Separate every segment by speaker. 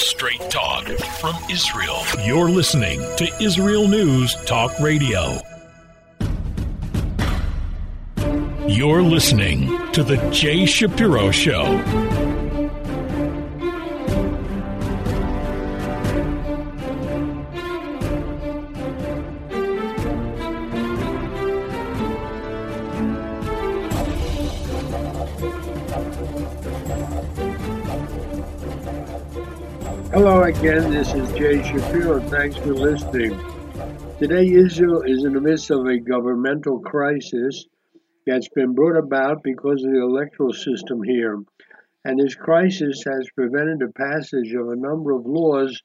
Speaker 1: Straight talk from Israel. You're listening to Israel News Talk Radio. You're listening to The Jay Shapiro Show.
Speaker 2: Hello again, this is Jay Shapiro. Thanks for listening. Today, Israel is in the midst of a governmental crisis that's been brought about because of the electoral system here. And this crisis has prevented the passage of a number of laws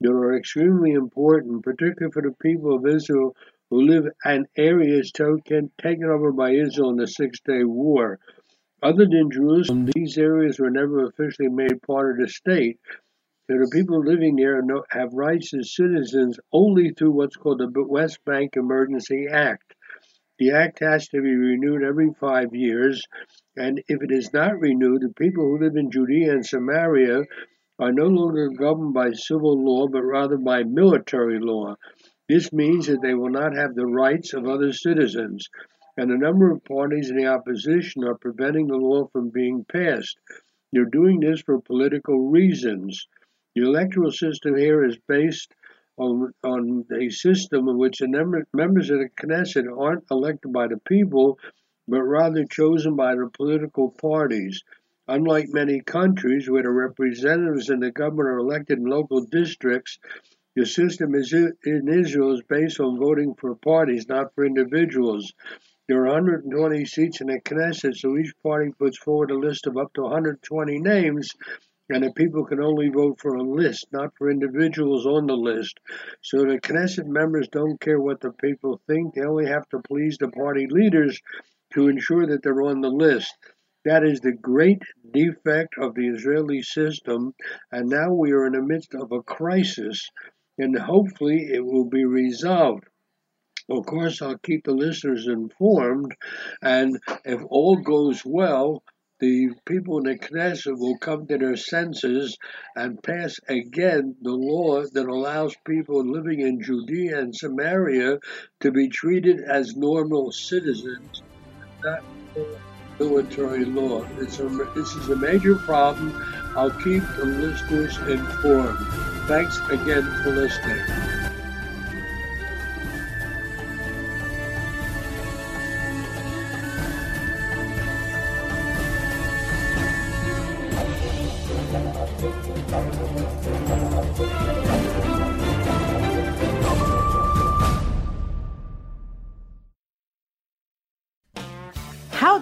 Speaker 2: that are extremely important, particularly for the people of Israel who live in areas taken over by Israel in the Six Day War. Other than Jerusalem, these areas were never officially made part of the state. So the people living there have rights as citizens only through what's called the West Bank Emergency Act. The act has to be renewed every five years, and if it is not renewed, the people who live in Judea and Samaria are no longer governed by civil law, but rather by military law. This means that they will not have the rights of other citizens, and a number of parties in the opposition are preventing the law from being passed. They're doing this for political reasons. The electoral system here is based on, on a system in which the members of the Knesset aren't elected by the people, but rather chosen by the political parties. Unlike many countries where the representatives in the government are elected in local districts, the system is in Israel is based on voting for parties, not for individuals. There are 120 seats in the Knesset, so each party puts forward a list of up to 120 names, and the people can only vote for a list, not for individuals on the list. So the Knesset members don't care what the people think, they only have to please the party leaders to ensure that they're on the list. That is the great defect of the Israeli system, and now we are in the midst of a crisis, and hopefully it will be resolved. Of course, I'll keep the listeners informed, and if all goes well, the people in the Knesset will come to their senses and pass again the law that allows people living in Judea and Samaria to be treated as normal citizens, not military law. It's a, this is a major problem. I'll keep the listeners informed. Thanks again for listening.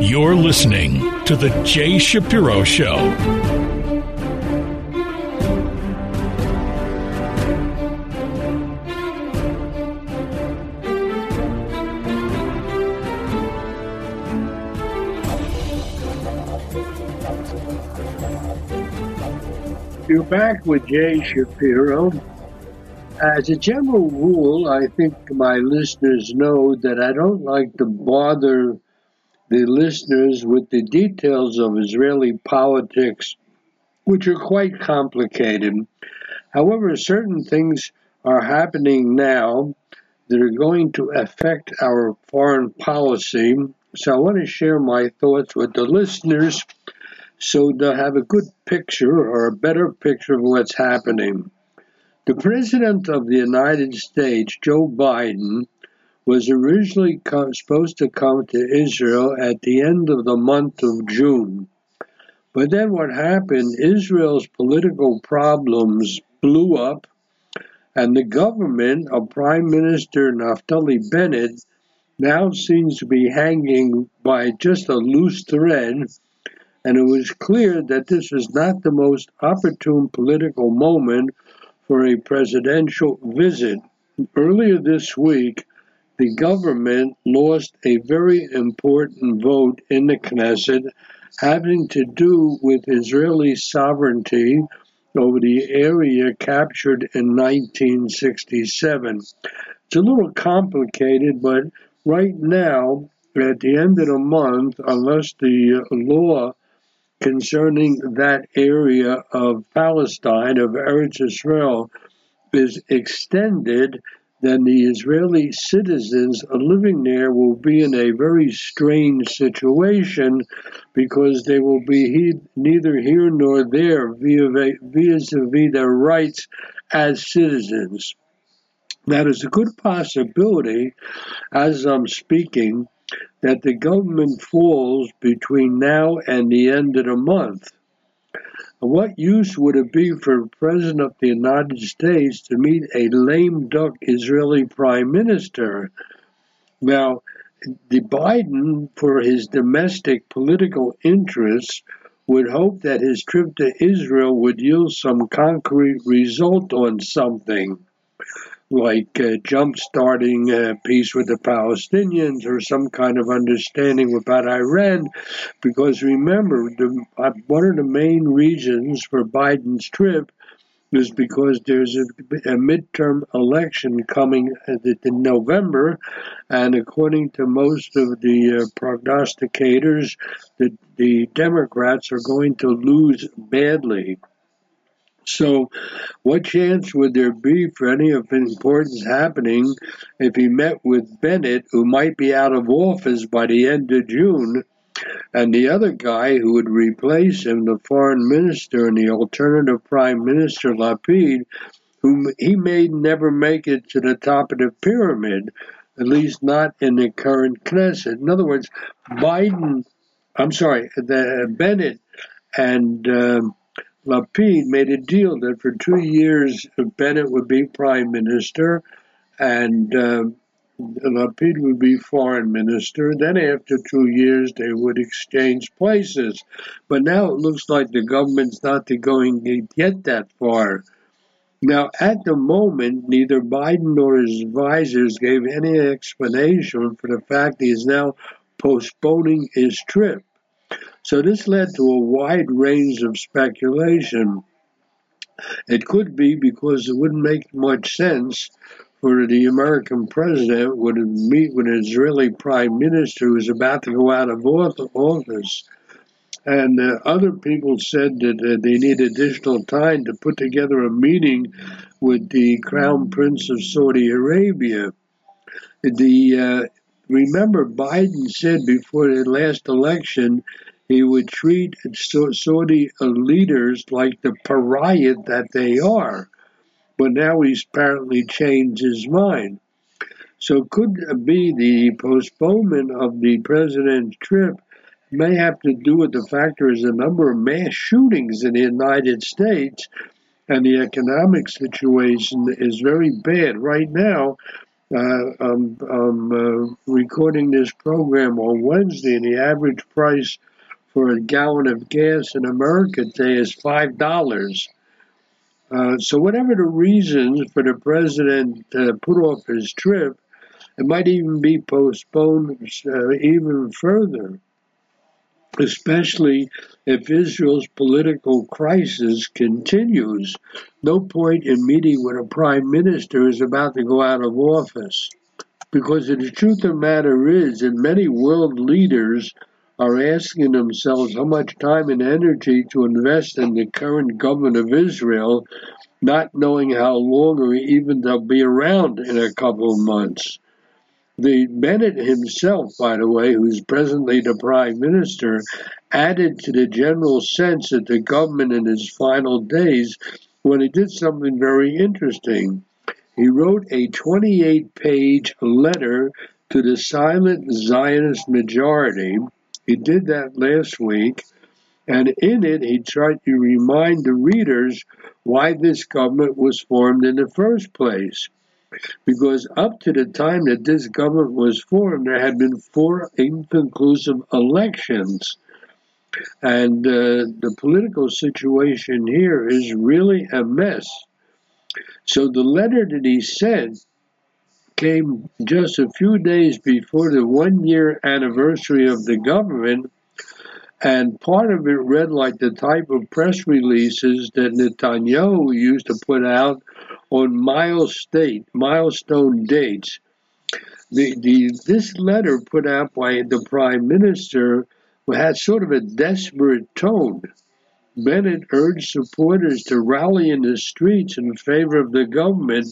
Speaker 1: You're listening to The Jay Shapiro Show.
Speaker 2: You're back with Jay Shapiro. As a general rule, I think my listeners know that I don't like to bother the listeners with the details of Israeli politics, which are quite complicated. However, certain things are happening now that are going to affect our foreign policy. So I want to share my thoughts with the listeners so they'll have a good picture or a better picture of what's happening. The President of the United States, Joe Biden, was originally supposed to come to Israel at the end of the month of June. But then what happened, Israel's political problems blew up, and the government of Prime Minister Naftali Bennett now seems to be hanging by just a loose thread and it was clear that this was not the most opportune political moment for a presidential visit. Earlier this week, the government lost a very important vote in the Knesset having to do with Israeli sovereignty over the area captured in 1967. It's a little complicated, but right now, at the end of the month, unless the law concerning that area of Palestine, of Eretz Israel, is extended, then the Israeli citizens living there will be in a very strange situation because they will be he, neither here nor there vis a vis their rights as citizens. That is a good possibility, as I'm speaking, that the government falls between now and the end of the month. What use would it be for the President of the United States to meet a lame duck Israeli Prime Minister? Now, the Biden, for his domestic political interests, would hope that his trip to Israel would yield some concrete result on something like uh, jump starting uh, peace with the Palestinians or some kind of understanding about Iran. Because remember, the, uh, one of the main reasons for Biden's trip is because there's a, a midterm election coming in November, and according to most of the uh, prognosticators, the, the Democrats are going to lose badly. So, what chance would there be for any of importance happening if he met with Bennett, who might be out of office by the end of June, and the other guy who would replace him, the foreign minister and the alternative prime minister, Lapid, whom he may never make it to the top of the pyramid, at least not in the current Knesset. In other words, Biden, I'm sorry, the Bennett and um, Lapid made a deal that for two years Bennett would be prime minister and uh, Lapid would be foreign minister. Then, after two years, they would exchange places. But now it looks like the government's not going to get that far. Now, at the moment, neither Biden nor his advisors gave any explanation for the fact he is now postponing his trip. So this led to a wide range of speculation. It could be because it wouldn't make much sense for the American president would meet with an Israeli prime minister who's about to go out of office. And uh, other people said that uh, they need additional time to put together a meeting with the Crown Prince of Saudi Arabia. The uh, remember Biden said before the last election he would treat Saudi leaders like the pariah that they are. But now he's apparently changed his mind. So could be the postponement of the president's trip may have to do with the fact there is a number of mass shootings in the United States and the economic situation is very bad. Right now, uh, I'm, I'm uh, recording this program on Wednesday, and the average price for a gallon of gas in America today is five dollars. Uh, so whatever the reasons for the president to put off his trip, it might even be postponed uh, even further, especially if Israel's political crisis continues. No point in meeting when a prime minister is about to go out of office. Because the truth of the matter is that many world leaders are asking themselves how much time and energy to invest in the current government of Israel, not knowing how long or even they'll be around in a couple of months. The Bennett himself, by the way, who's presently the prime minister, added to the general sense that the government in its final days when he did something very interesting. He wrote a 28 page letter to the silent Zionist majority he did that last week, and in it, he tried to remind the readers why this government was formed in the first place. Because up to the time that this government was formed, there had been four inconclusive elections. And uh, the political situation here is really a mess. So the letter that he sent came just a few days before the one year anniversary of the government. And part of it read like the type of press releases that Netanyahu used to put out on milestone, milestone dates. The, the, this letter put out by the prime minister had sort of a desperate tone. Bennett urged supporters to rally in the streets in favor of the government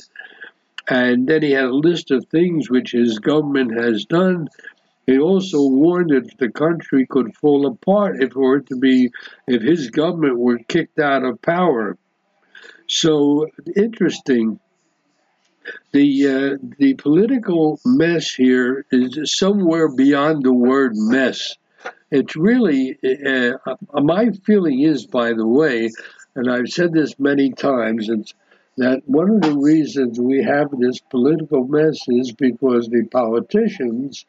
Speaker 2: and then he had a list of things which his government has done. He also warned that the country could fall apart if it were to be, if his government were kicked out of power. So interesting. The uh, the political mess here is somewhere beyond the word mess. It's really uh, uh my feeling is, by the way, and I've said this many times. It's that one of the reasons we have this political mess is because the politicians,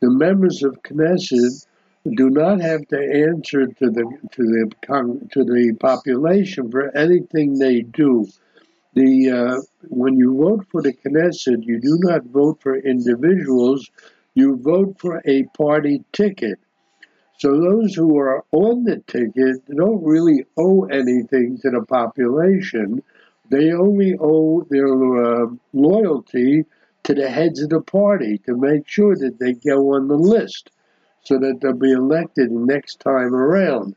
Speaker 2: the members of Knesset, do not have to answer to the to the to the population for anything they do. The uh, when you vote for the Knesset, you do not vote for individuals. You vote for a party ticket. So those who are on the ticket don't really owe anything to the population they only owe their uh, loyalty to the heads of the party to make sure that they go on the list so that they'll be elected next time around.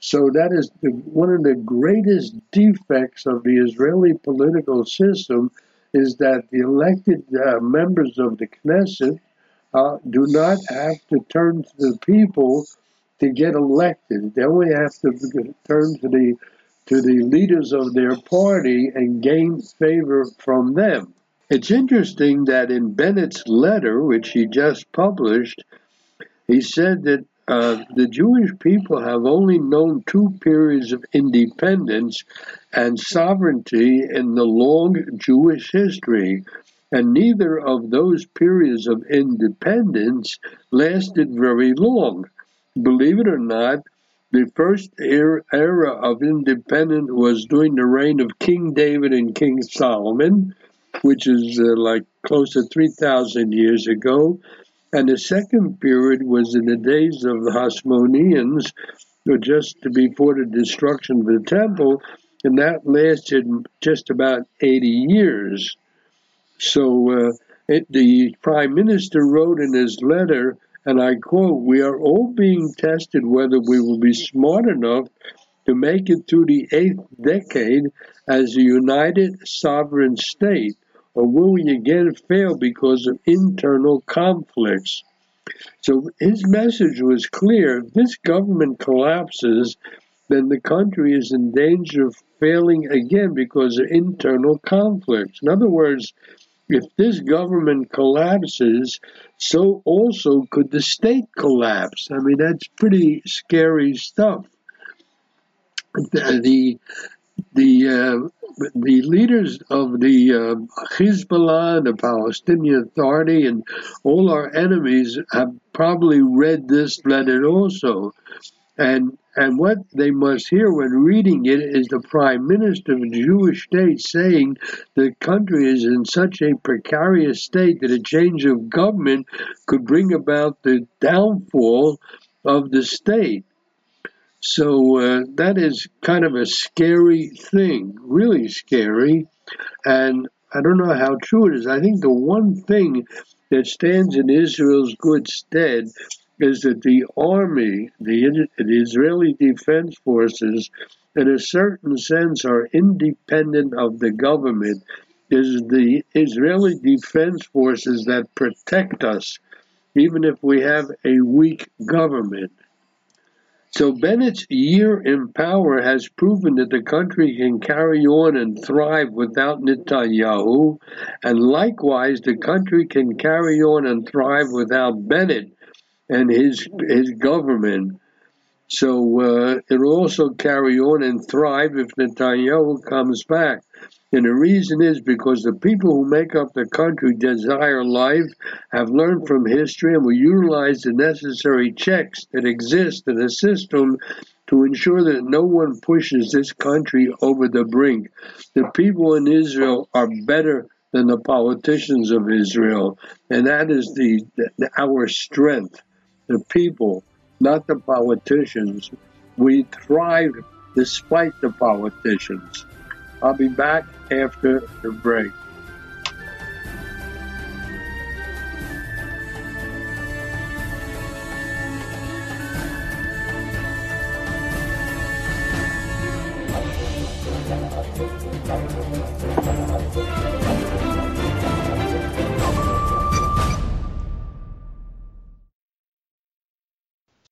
Speaker 2: So that is the, one of the greatest defects of the Israeli political system is that the elected uh, members of the Knesset uh, do not have to turn to the people to get elected. They only have to turn to the to the leaders of their party and gain favor from them. It's interesting that in Bennett's letter, which he just published, he said that uh, the Jewish people have only known two periods of independence and sovereignty in the long Jewish history, and neither of those periods of independence lasted very long. Believe it or not, the first era of independence was during the reign of King David and King Solomon, which is uh, like close to 3,000 years ago. And the second period was in the days of the Hasmoneans, just before the destruction of the temple, and that lasted just about 80 years. So uh, it, the prime minister wrote in his letter and I quote, We are all being tested whether we will be smart enough to make it through the eighth decade as a united sovereign state, or will we again fail because of internal conflicts? So his message was clear. If this government collapses, then the country is in danger of failing again because of internal conflicts. In other words, if this government collapses, so also could the state collapse. I mean, that's pretty scary stuff. The the uh, the leaders of the uh, Hezbollah, the Palestinian Authority, and all our enemies have probably read this letter also, and and what they must hear when reading it is the prime minister of the Jewish state saying the country is in such a precarious state that a change of government could bring about the downfall of the state. So uh, that is kind of a scary thing, really scary. And I don't know how true it is. I think the one thing that stands in Israel's good stead is that the army, the, the Israeli Defense Forces, in a certain sense, are independent of the government. Is the Israeli Defense Forces that protect us, even if we have a weak government. So Bennett's year in power has proven that the country can carry on and thrive without Netanyahu, and likewise the country can carry on and thrive without Bennett and his his government. So uh, it'll also carry on and thrive if Netanyahu comes back. And the reason is because the people who make up the country desire life, have learned from history, and will utilize the necessary checks that exist in the system to ensure that no one pushes this country over the brink. The people in Israel are better than the politicians of Israel, and that is the, the our strength. The people, not the politicians. We thrive despite the politicians. I'll be back after the break.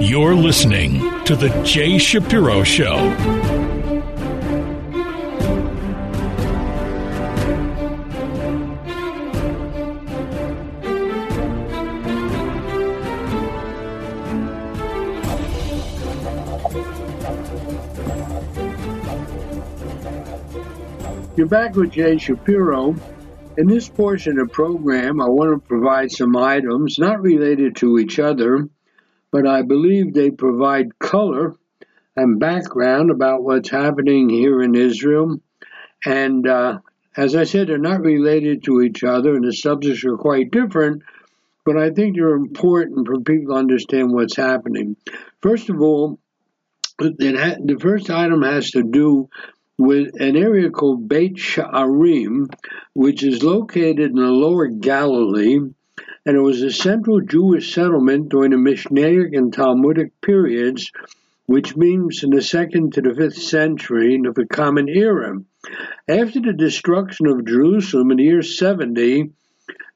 Speaker 1: You're listening to The Jay Shapiro Show.
Speaker 2: You're back with Jay Shapiro. In this portion of the program, I want to provide some items not related to each other, but I believe they provide color and background about what's happening here in Israel. And uh, as I said, they're not related to each other, and the subjects are quite different, but I think they're important for people to understand what's happening. First of all, ha- the first item has to do with an area called Beit Sha'arim, which is located in the lower Galilee, and it was a central Jewish settlement during the Mishnaic and Talmudic periods, which means in the second to the fifth century of the Common Era. After the destruction of Jerusalem in the year 70,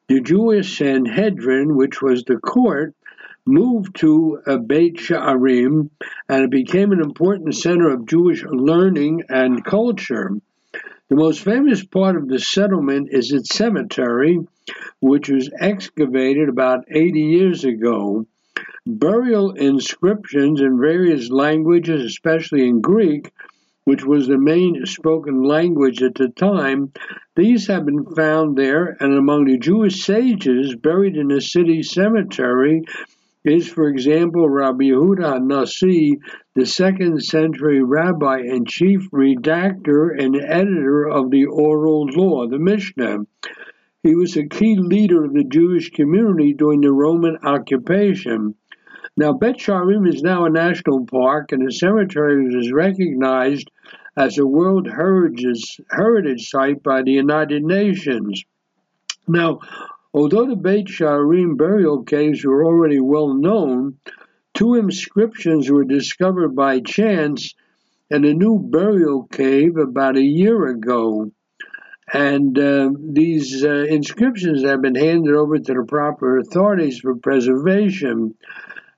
Speaker 2: the Jewish Sanhedrin, which was the court, moved to uh, Beit Sha'arim, and it became an important center of Jewish learning and culture. The most famous part of the settlement is its cemetery, which was excavated about 80 years ago. Burial inscriptions in various languages, especially in Greek, which was the main spoken language at the time, these have been found there, and among the Jewish sages buried in the city cemetery is, for example, Rabbi Yehuda Nasi, the second century rabbi and chief redactor and editor of the oral law, the Mishnah. He was a key leader of the Jewish community during the Roman occupation. Now, Beit Sha'arim is now a national park, and the cemetery is recognized as a World Heritage, Heritage Site by the United Nations. Now, Although the Beit Sha'arim burial caves were already well known, two inscriptions were discovered by chance in a new burial cave about a year ago. And uh, these uh, inscriptions have been handed over to the proper authorities for preservation.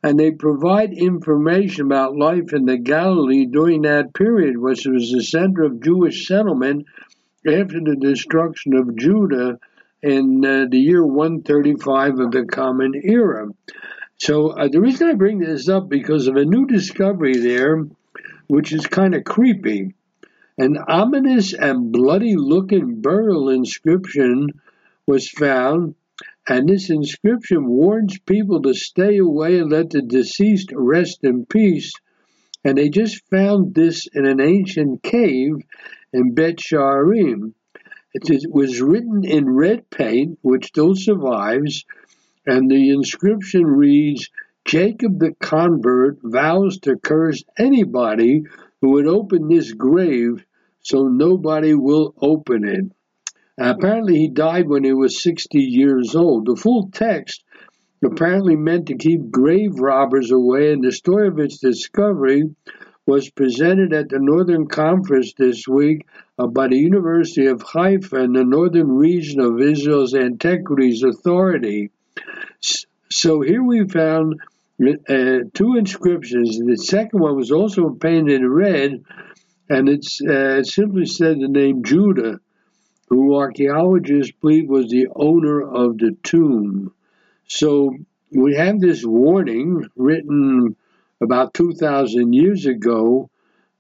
Speaker 2: And they provide information about life in the Galilee during that period, which was the center of Jewish settlement after the destruction of Judah in uh, the year 135 of the Common Era. So uh, the reason I bring this up because of a new discovery there, which is kind of creepy. An ominous and bloody looking burial inscription was found, and this inscription warns people to stay away and let the deceased rest in peace. And they just found this in an ancient cave in Beit Sha'arim. It was written in red paint, which still survives, and the inscription reads Jacob the convert vows to curse anybody who would open this grave so nobody will open it. Apparently, he died when he was 60 years old. The full text apparently meant to keep grave robbers away, and the story of its discovery was presented at the Northern Conference this week by the University of Haifa and the Northern Region of Israel's Antiquities Authority. So here we found uh, two inscriptions. The second one was also painted in red, and uh, it simply said the name Judah, who archaeologists believe was the owner of the tomb. So we have this warning written about 2,000 years ago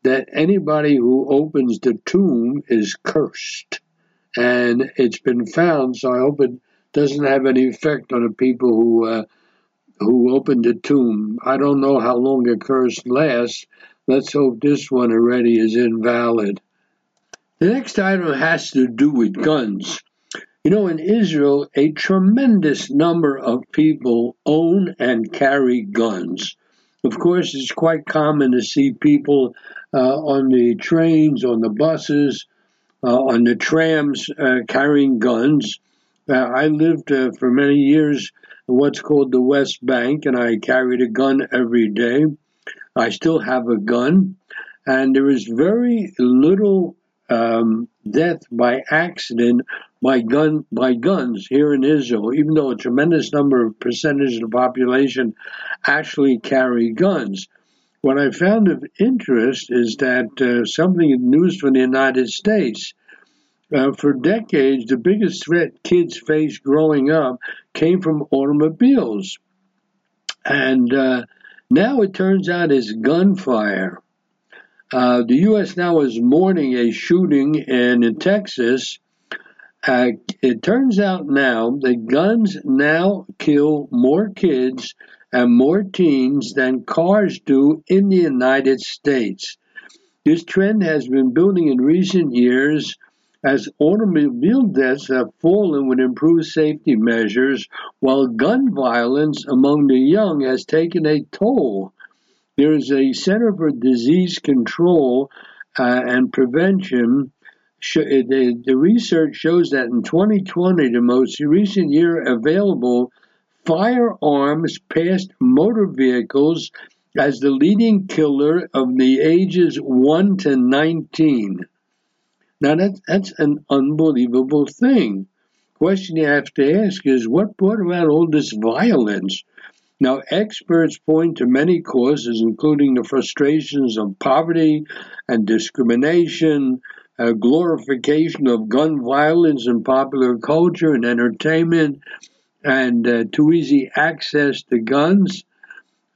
Speaker 2: that anybody who opens the tomb is cursed. And it's been found, so I hope it doesn't have any effect on the people who uh, who opened the tomb. I don't know how long a curse lasts. Let's hope this one already is invalid. The next item has to do with guns. You know, in Israel, a tremendous number of people own and carry guns. Of course, it's quite common to see people uh, on the trains, on the buses, uh, on the trams uh, carrying guns. Uh, I lived uh, for many years in what's called the West Bank, and I carried a gun every day. I still have a gun, and there is very little um, death by accident by gun by guns here in Israel, even though a tremendous number of percentage of the population actually carry guns. What I found of interest is that uh, something news from the United States. Uh, for decades, the biggest threat kids faced growing up came from automobiles. And uh, now it turns out it's gunfire. Uh, the U.S. now is mourning a shooting in, in Texas. Uh, it turns out now that guns now kill more kids and more teens than cars do in the United States. This trend has been building in recent years as automobile deaths have fallen with improved safety measures, while gun violence among the young has taken a toll. There is a Center for Disease Control uh, and Prevention. The, the research shows that in 2020, the most recent year available, firearms passed motor vehicles as the leading killer of the ages 1 to 19. Now, that's, that's an unbelievable thing. Question you have to ask is what brought about all this violence? Now, experts point to many causes, including the frustrations of poverty and discrimination, a glorification of gun violence in popular culture and entertainment, and uh, too easy access to guns.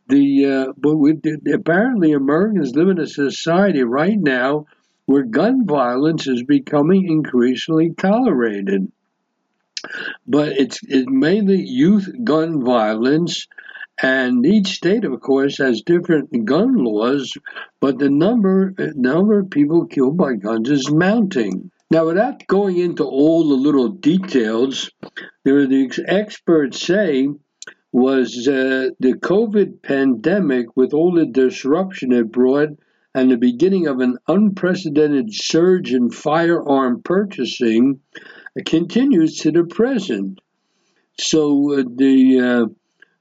Speaker 2: The uh, but we, apparently Americans live in a society right now where gun violence is becoming increasingly tolerated. But it's, it's mainly youth gun violence, and each state, of course, has different gun laws, but the number, number of people killed by guns is mounting. Now, without going into all the little details, there the experts say was uh, the COVID pandemic, with all the disruption it brought, and the beginning of an unprecedented surge in firearm purchasing continues to the present. So uh, the uh,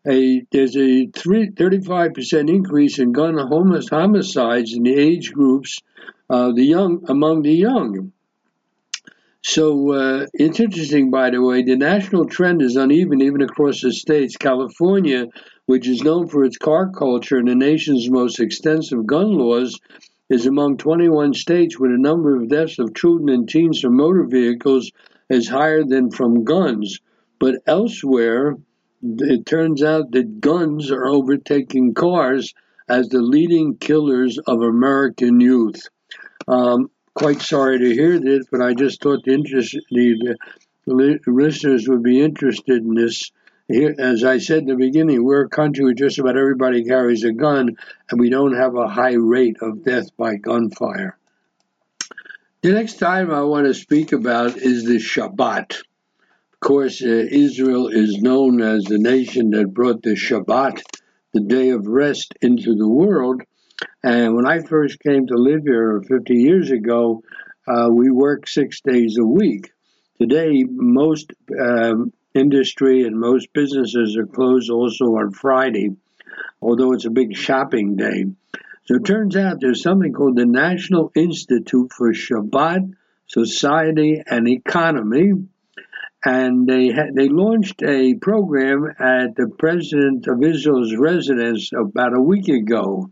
Speaker 2: a, there's a 35% increase in gun homicides in the age groups uh, the young among the young. So uh, it's interesting, by the way, the national trend is uneven even across the states. California which is known for its car culture and the nation's most extensive gun laws, is among 21 states where the number of deaths of children and teens from motor vehicles is higher than from guns. But elsewhere, it turns out that guns are overtaking cars as the leading killers of American youth. Um, quite sorry to hear this, but I just thought the, interest, the, the listeners would be interested in this here, as I said in the beginning, we're a country where just about everybody carries a gun, and we don't have a high rate of death by gunfire. The next time I want to speak about is the Shabbat. Course, uh, Israel is known as the nation that brought the Shabbat, the day of rest, into the world. And when I first came to live here 50 years ago, uh, we worked six days a week. Today, most um, industry and most businesses are closed also on Friday, although it's a big shopping day. So it turns out there's something called the National Institute for Shabbat, Society, and Economy. And they they launched a program at the president of Israel's residence about a week ago.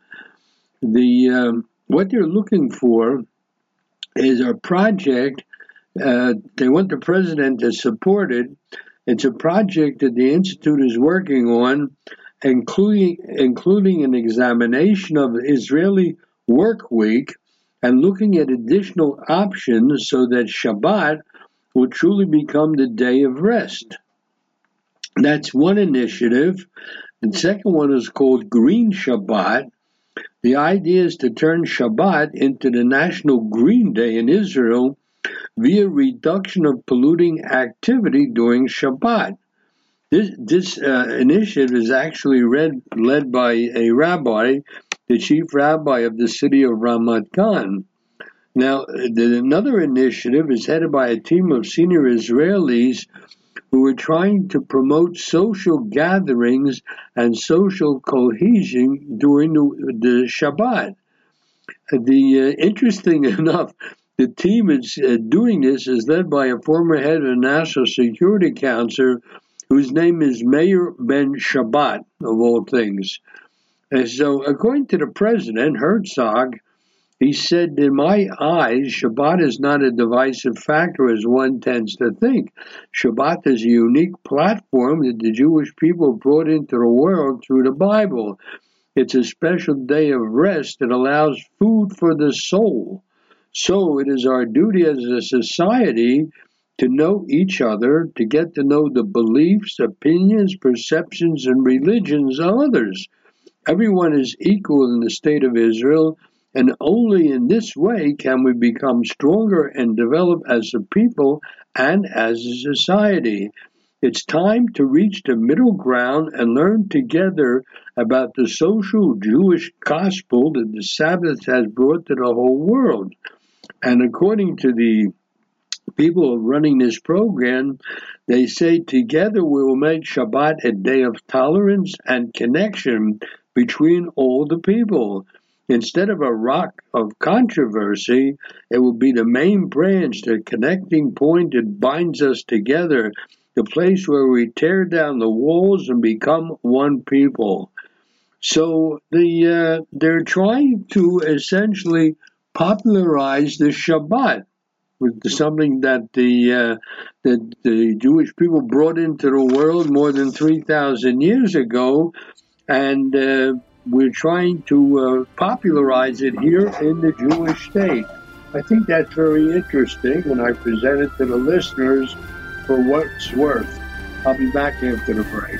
Speaker 2: The um, what they're looking for is a project. Uh, they want the president to support it. It's a project that the institute is working on including, including an examination of Israeli work week and looking at additional options so that Shabbat will truly become the day of rest. That's one initiative. The second one is called Green Shabbat. The idea is to turn Shabbat into the National Green Day in Israel via reduction of polluting activity during Shabbat. This, this uh, initiative is actually read, led by a rabbi, the chief rabbi of the city of Ramat Gan. Now, another initiative is headed by a team of senior Israelis who are trying to promote social gatherings and social cohesion during the, the Shabbat. The uh, interesting enough, the team is uh, doing this is led by a former head of the National Security Council whose name is Meir Ben Shabbat, of all things. And so, according to the president, Herzog, he said, In my eyes, Shabbat is not a divisive factor as one tends to think. Shabbat is a unique platform that the Jewish people brought into the world through the Bible. It's a special day of rest that allows food for the soul. So it is our duty as a society to know each other, to get to know the beliefs, opinions, perceptions, and religions of others. Everyone is equal in the state of Israel, and only in this way can we become stronger and develop as a people and as a society. It's time to reach the middle ground and learn together about the social Jewish gospel that the Sabbath has brought to the whole world. And according to the people running this program, they say together we will make Shabbat a day of tolerance and connection between all the people. Instead of a rock of controversy, it will be the main branch, the connecting point that binds us together, the place where we tear down the walls and become one people. So the uh, they're trying to essentially popularize the Shabbat with something that the uh, that the Jewish people brought into the world more than three thousand years ago, and uh, we're trying to uh, popularize it here in the Jewish state. I think that's very interesting, and I present it to the listeners for what's worth. I'll be back after the break.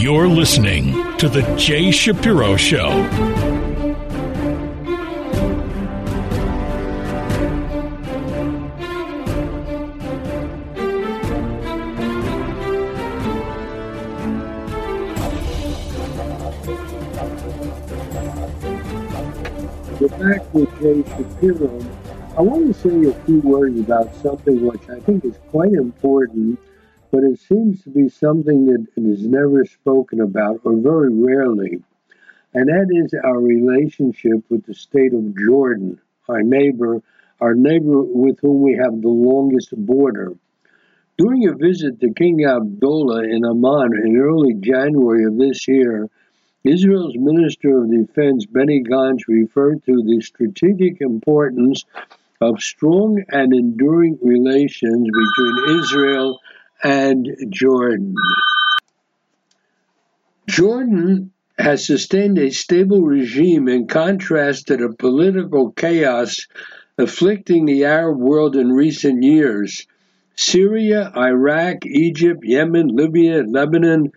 Speaker 1: You're listening to The Jay Shapiro Show.
Speaker 2: We're back with Jay Shapiro. I want to say a few words about something which I think is quite important but it seems to be something that is never spoken about or very rarely, and that is our relationship with the state of Jordan, our neighbor, our neighbor with whom we have the longest border. During a visit to King Abdullah in Amman in early January of this year, Israel's Minister of Defense Benny Gantz referred to the strategic importance of strong and enduring relations between Israel and Jordan. Jordan has sustained a stable regime in contrast to the political chaos afflicting the Arab world in recent years. Syria, Iraq, Egypt, Yemen, Libya, Lebanon,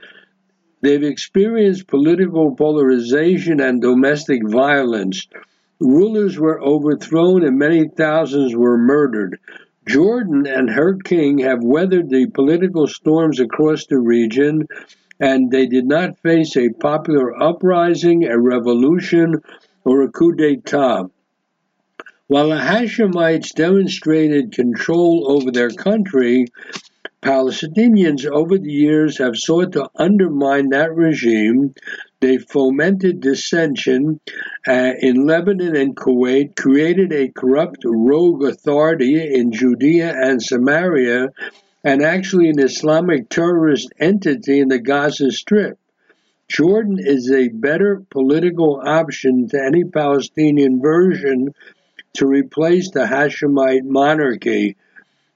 Speaker 2: they've experienced political polarization and domestic violence. Rulers were overthrown and many thousands were murdered. Jordan and her king have weathered the political storms across the region, and they did not face a popular uprising, a revolution, or a coup d'etat. While the Hashemites demonstrated control over their country, Palestinians over the years have sought to undermine that regime. They fomented dissension uh, in Lebanon and Kuwait, created a corrupt rogue authority in Judea and Samaria, and actually an Islamic terrorist entity in the Gaza Strip. Jordan is a better political option to any Palestinian version to replace the Hashemite monarchy.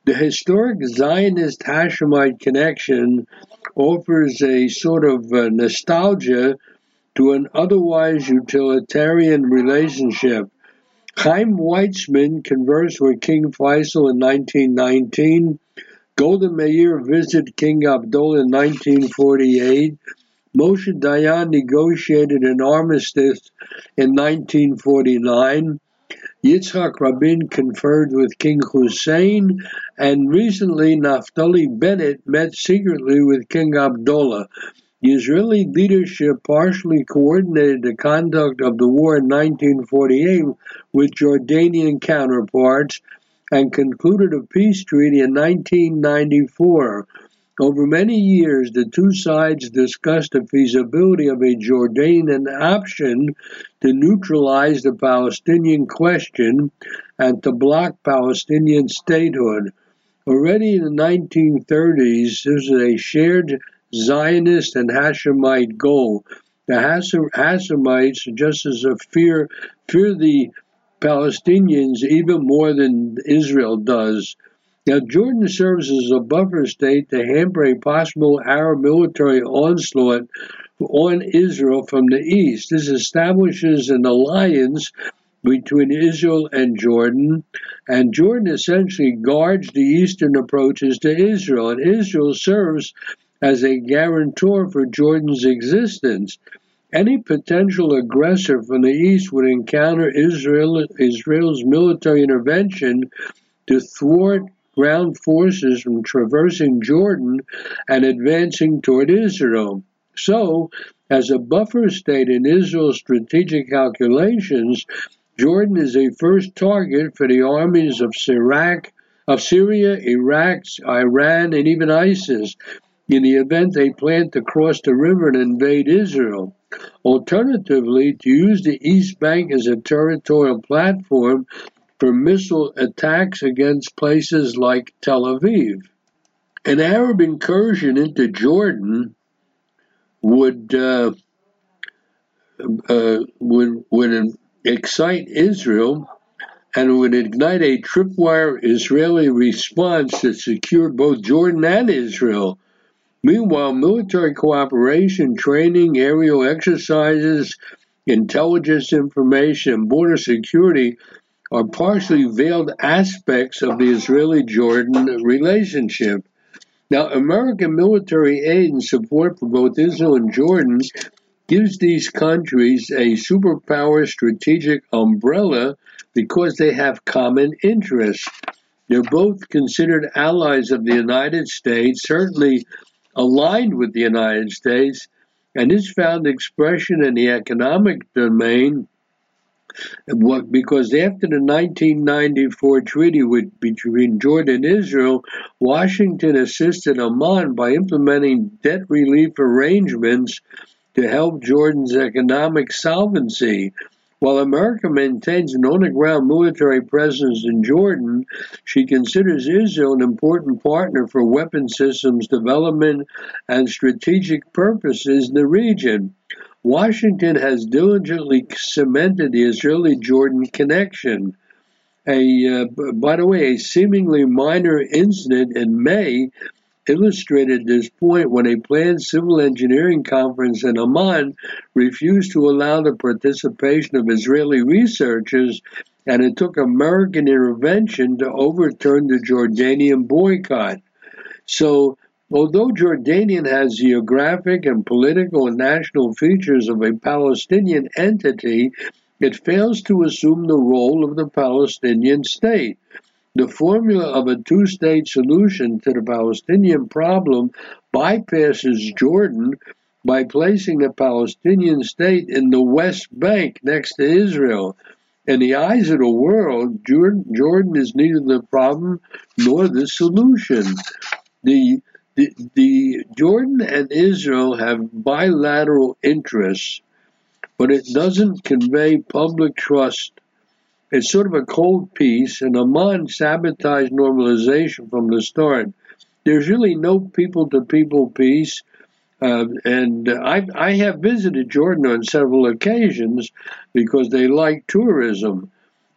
Speaker 2: The historic Zionist Hashemite connection offers a sort of uh, nostalgia to an otherwise utilitarian relationship. Chaim Weizmann conversed with King Faisal in 1919. Golda Meir visited King Abdullah in 1948. Moshe Dayan negotiated an armistice in 1949. Yitzhak Rabin conferred with King Hussein, and recently Naftali Bennett met secretly with King Abdullah. The Israeli leadership partially coordinated the conduct of the war in 1948 with Jordanian counterparts and concluded a peace treaty in 1994. Over many years, the two sides discussed the feasibility of a Jordanian option to neutralize the Palestinian question and to block Palestinian statehood. Already in the 1930s, there was a shared Zionist and Hashemite goal. The Hashemites, just as a fear, fear the Palestinians even more than Israel does. Now, Jordan serves as a buffer state to hamper a possible Arab military onslaught on Israel from the east. This establishes an alliance between Israel and Jordan, and Jordan essentially guards the eastern approaches to Israel, and Israel serves as a guarantor for Jordan's existence. Any potential aggressor from the east would encounter Israel, Israel's military intervention to thwart ground forces from traversing Jordan and advancing toward Israel. So, as a buffer state in Israel's strategic calculations, Jordan is a first target for the armies of Iraq, of Syria, Iraq, Iran, and even ISIS in the event they plan to cross the river and invade Israel. Alternatively, to use the East Bank as a territorial platform for missile attacks against places like Tel Aviv. An Arab incursion into Jordan would uh, uh, would would excite Israel and would ignite a tripwire Israeli response that secured both Jordan and Israel. Meanwhile, military cooperation, training, aerial exercises, intelligence information, border security are partially veiled aspects of the Israeli Jordan relationship. Now, American military aid and support for both Israel and Jordan gives these countries a superpower strategic umbrella because they have common interests. They're both considered allies of the United States, certainly aligned with the United States, and it's found expression in the economic domain because after the 1994 treaty with, between Jordan and Israel, Washington assisted Amman by implementing debt relief arrangements to help Jordan's economic solvency. While America maintains an on the ground military presence in Jordan, she considers Israel an important partner for weapon systems development and strategic purposes in the region. Washington has diligently cemented the Israeli Jordan connection. A, uh, by the way, a seemingly minor incident in May illustrated this point when a planned civil engineering conference in Amman refused to allow the participation of Israeli researchers, and it took American intervention to overturn the Jordanian boycott. So, although Jordanian has geographic and political and national features of a Palestinian entity, it fails to assume the role of the Palestinian state. The formula of a two state solution to the Palestinian problem bypasses Jordan by placing the Palestinian state in the West Bank next to Israel. In the eyes of the world, Jordan, Jordan is neither the problem nor the solution. The, the, the Jordan and Israel have bilateral interests, but it doesn't convey public trust it's sort of a cold peace, and Amman sabotaged normalization from the start. There's really no people to people peace. Uh, and I, I have visited Jordan on several occasions because they like tourism.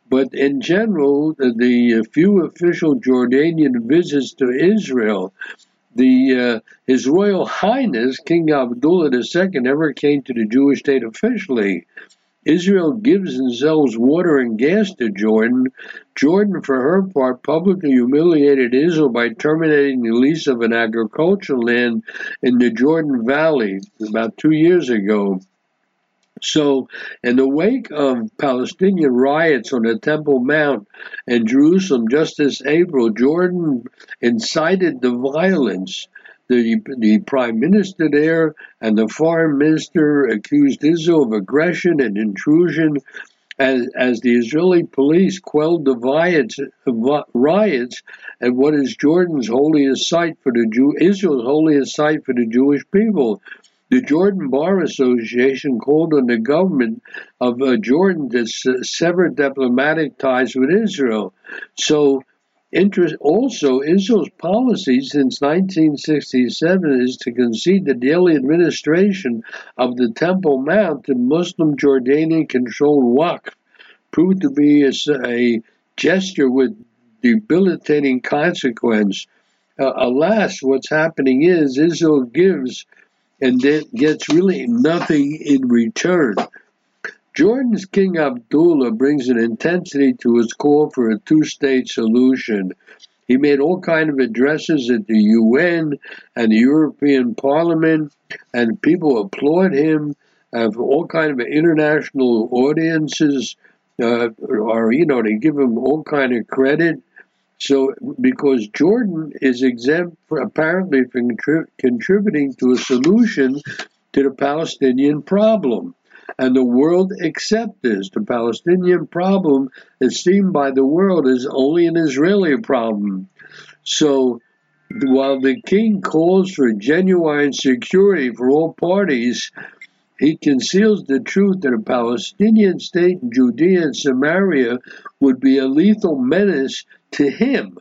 Speaker 2: But in general, the, the few official Jordanian visits to Israel, the uh, His Royal Highness King Abdullah II never came to the Jewish state officially. Israel gives and sells water and gas to Jordan. Jordan, for her part, publicly humiliated Israel by terminating the lease of an agricultural land in the Jordan Valley about two years ago. So, in the wake of Palestinian riots on the Temple Mount in Jerusalem just this April, Jordan incited the violence the, the prime minister there and the foreign minister accused Israel of aggression and intrusion as, as the Israeli police quelled the riots, riots at what is Jordan's holiest site for the Jew, Israel's holiest site for the Jewish people. The Jordan Bar Association called on the government of uh, Jordan to sever diplomatic ties with Israel. So Interest also Israel's policy since 1967 is to concede the daily administration of the Temple Mount to Muslim Jordanian controlled Waqf proved to be a, a gesture with debilitating consequence. Uh, alas, what's happening is Israel gives and gets really nothing in return. Jordan's King Abdullah brings an intensity to his call for a two-state solution. He made all kind of addresses at the UN and the European Parliament, and people applaud him. Uh, for all kind of international audiences, uh, or you know, they give him all kind of credit. So, because Jordan is exempt, for, apparently, from contributing to a solution to the Palestinian problem and the world accept this. The Palestinian problem is seen by the world as only an Israeli problem. So while the king calls for genuine security for all parties, he conceals the truth that a Palestinian state in Judea and Samaria would be a lethal menace to him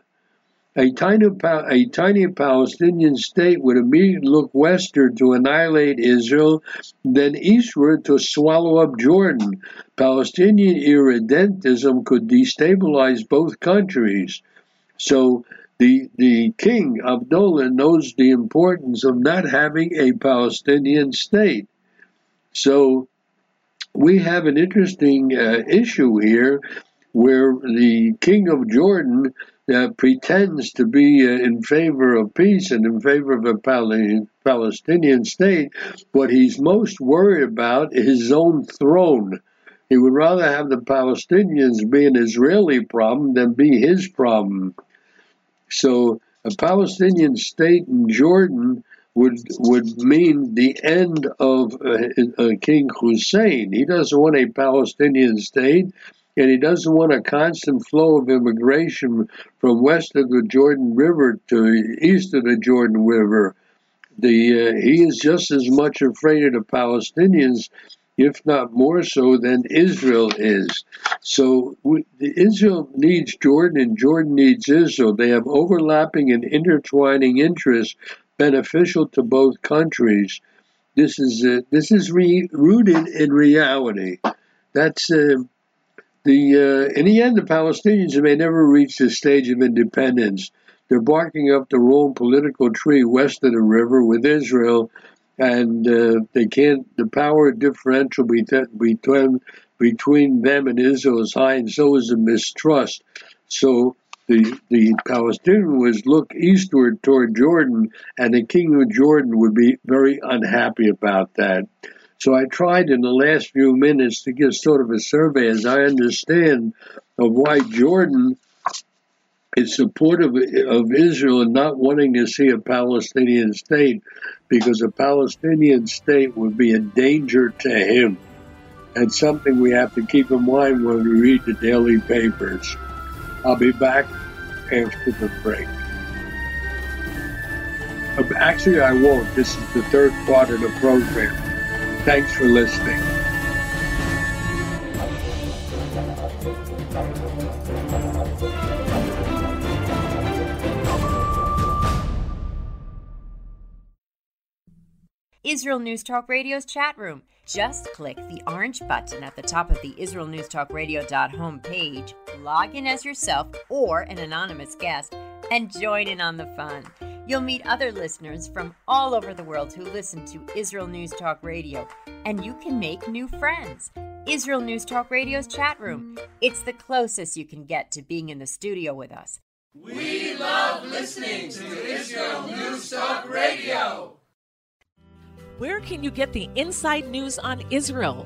Speaker 2: a tiny, a tiny Palestinian state would immediately look westward to annihilate Israel, then eastward to swallow up Jordan. Palestinian irredentism could destabilize both countries. So the, the king, Abdullah, knows the importance of not having a Palestinian state. So we have an interesting uh, issue here where the king of Jordan uh, pretends to be uh, in favor of peace and in favor of a Pal- Palestinian state, what he's most worried about is his own throne. He would rather have the Palestinians be an Israeli problem than be his problem. So a Palestinian state in Jordan would would mean the end of uh, uh, King Hussein. He doesn't want a Palestinian state and he doesn't want a constant flow of immigration from west of the Jordan River to east of the Jordan River. The uh, he is just as much afraid of the Palestinians, if not more so, than Israel is. So we, Israel needs Jordan, and Jordan needs Israel. They have overlapping and intertwining interests beneficial to both countries. This is uh, this is re- rooted in reality. That's uh, the uh, in the end, the Palestinians may never reach the stage of independence. they're barking up the wrong political tree west of the river with Israel, and uh, they can't. The power differential between between them and Israel is high, and so is the mistrust. So the the Palestinians look eastward toward Jordan, and the king of Jordan would be very unhappy about that. So I tried in the last few minutes to give sort of a survey, as I understand, of why Jordan is supportive of Israel and not wanting to see a Palestinian state, because a Palestinian state would be a danger to him. And something we have to keep in mind when we read the daily papers. I'll be back after the break. Uh, actually, I won't. This is the third part of the program. Thanks for listening.
Speaker 3: Israel News Talk Radio's chat room. Just click the orange button at the top of the Israel News Talk home page, log in as yourself or an anonymous guest, and join in on the fun. You'll meet other listeners from all over the world who listen to Israel News Talk Radio, and you can make new friends. Israel News Talk Radio's chat room. It's the closest you can get to being in the studio with us.
Speaker 4: We love listening to Israel News Talk Radio.
Speaker 5: Where can you get the inside news on Israel?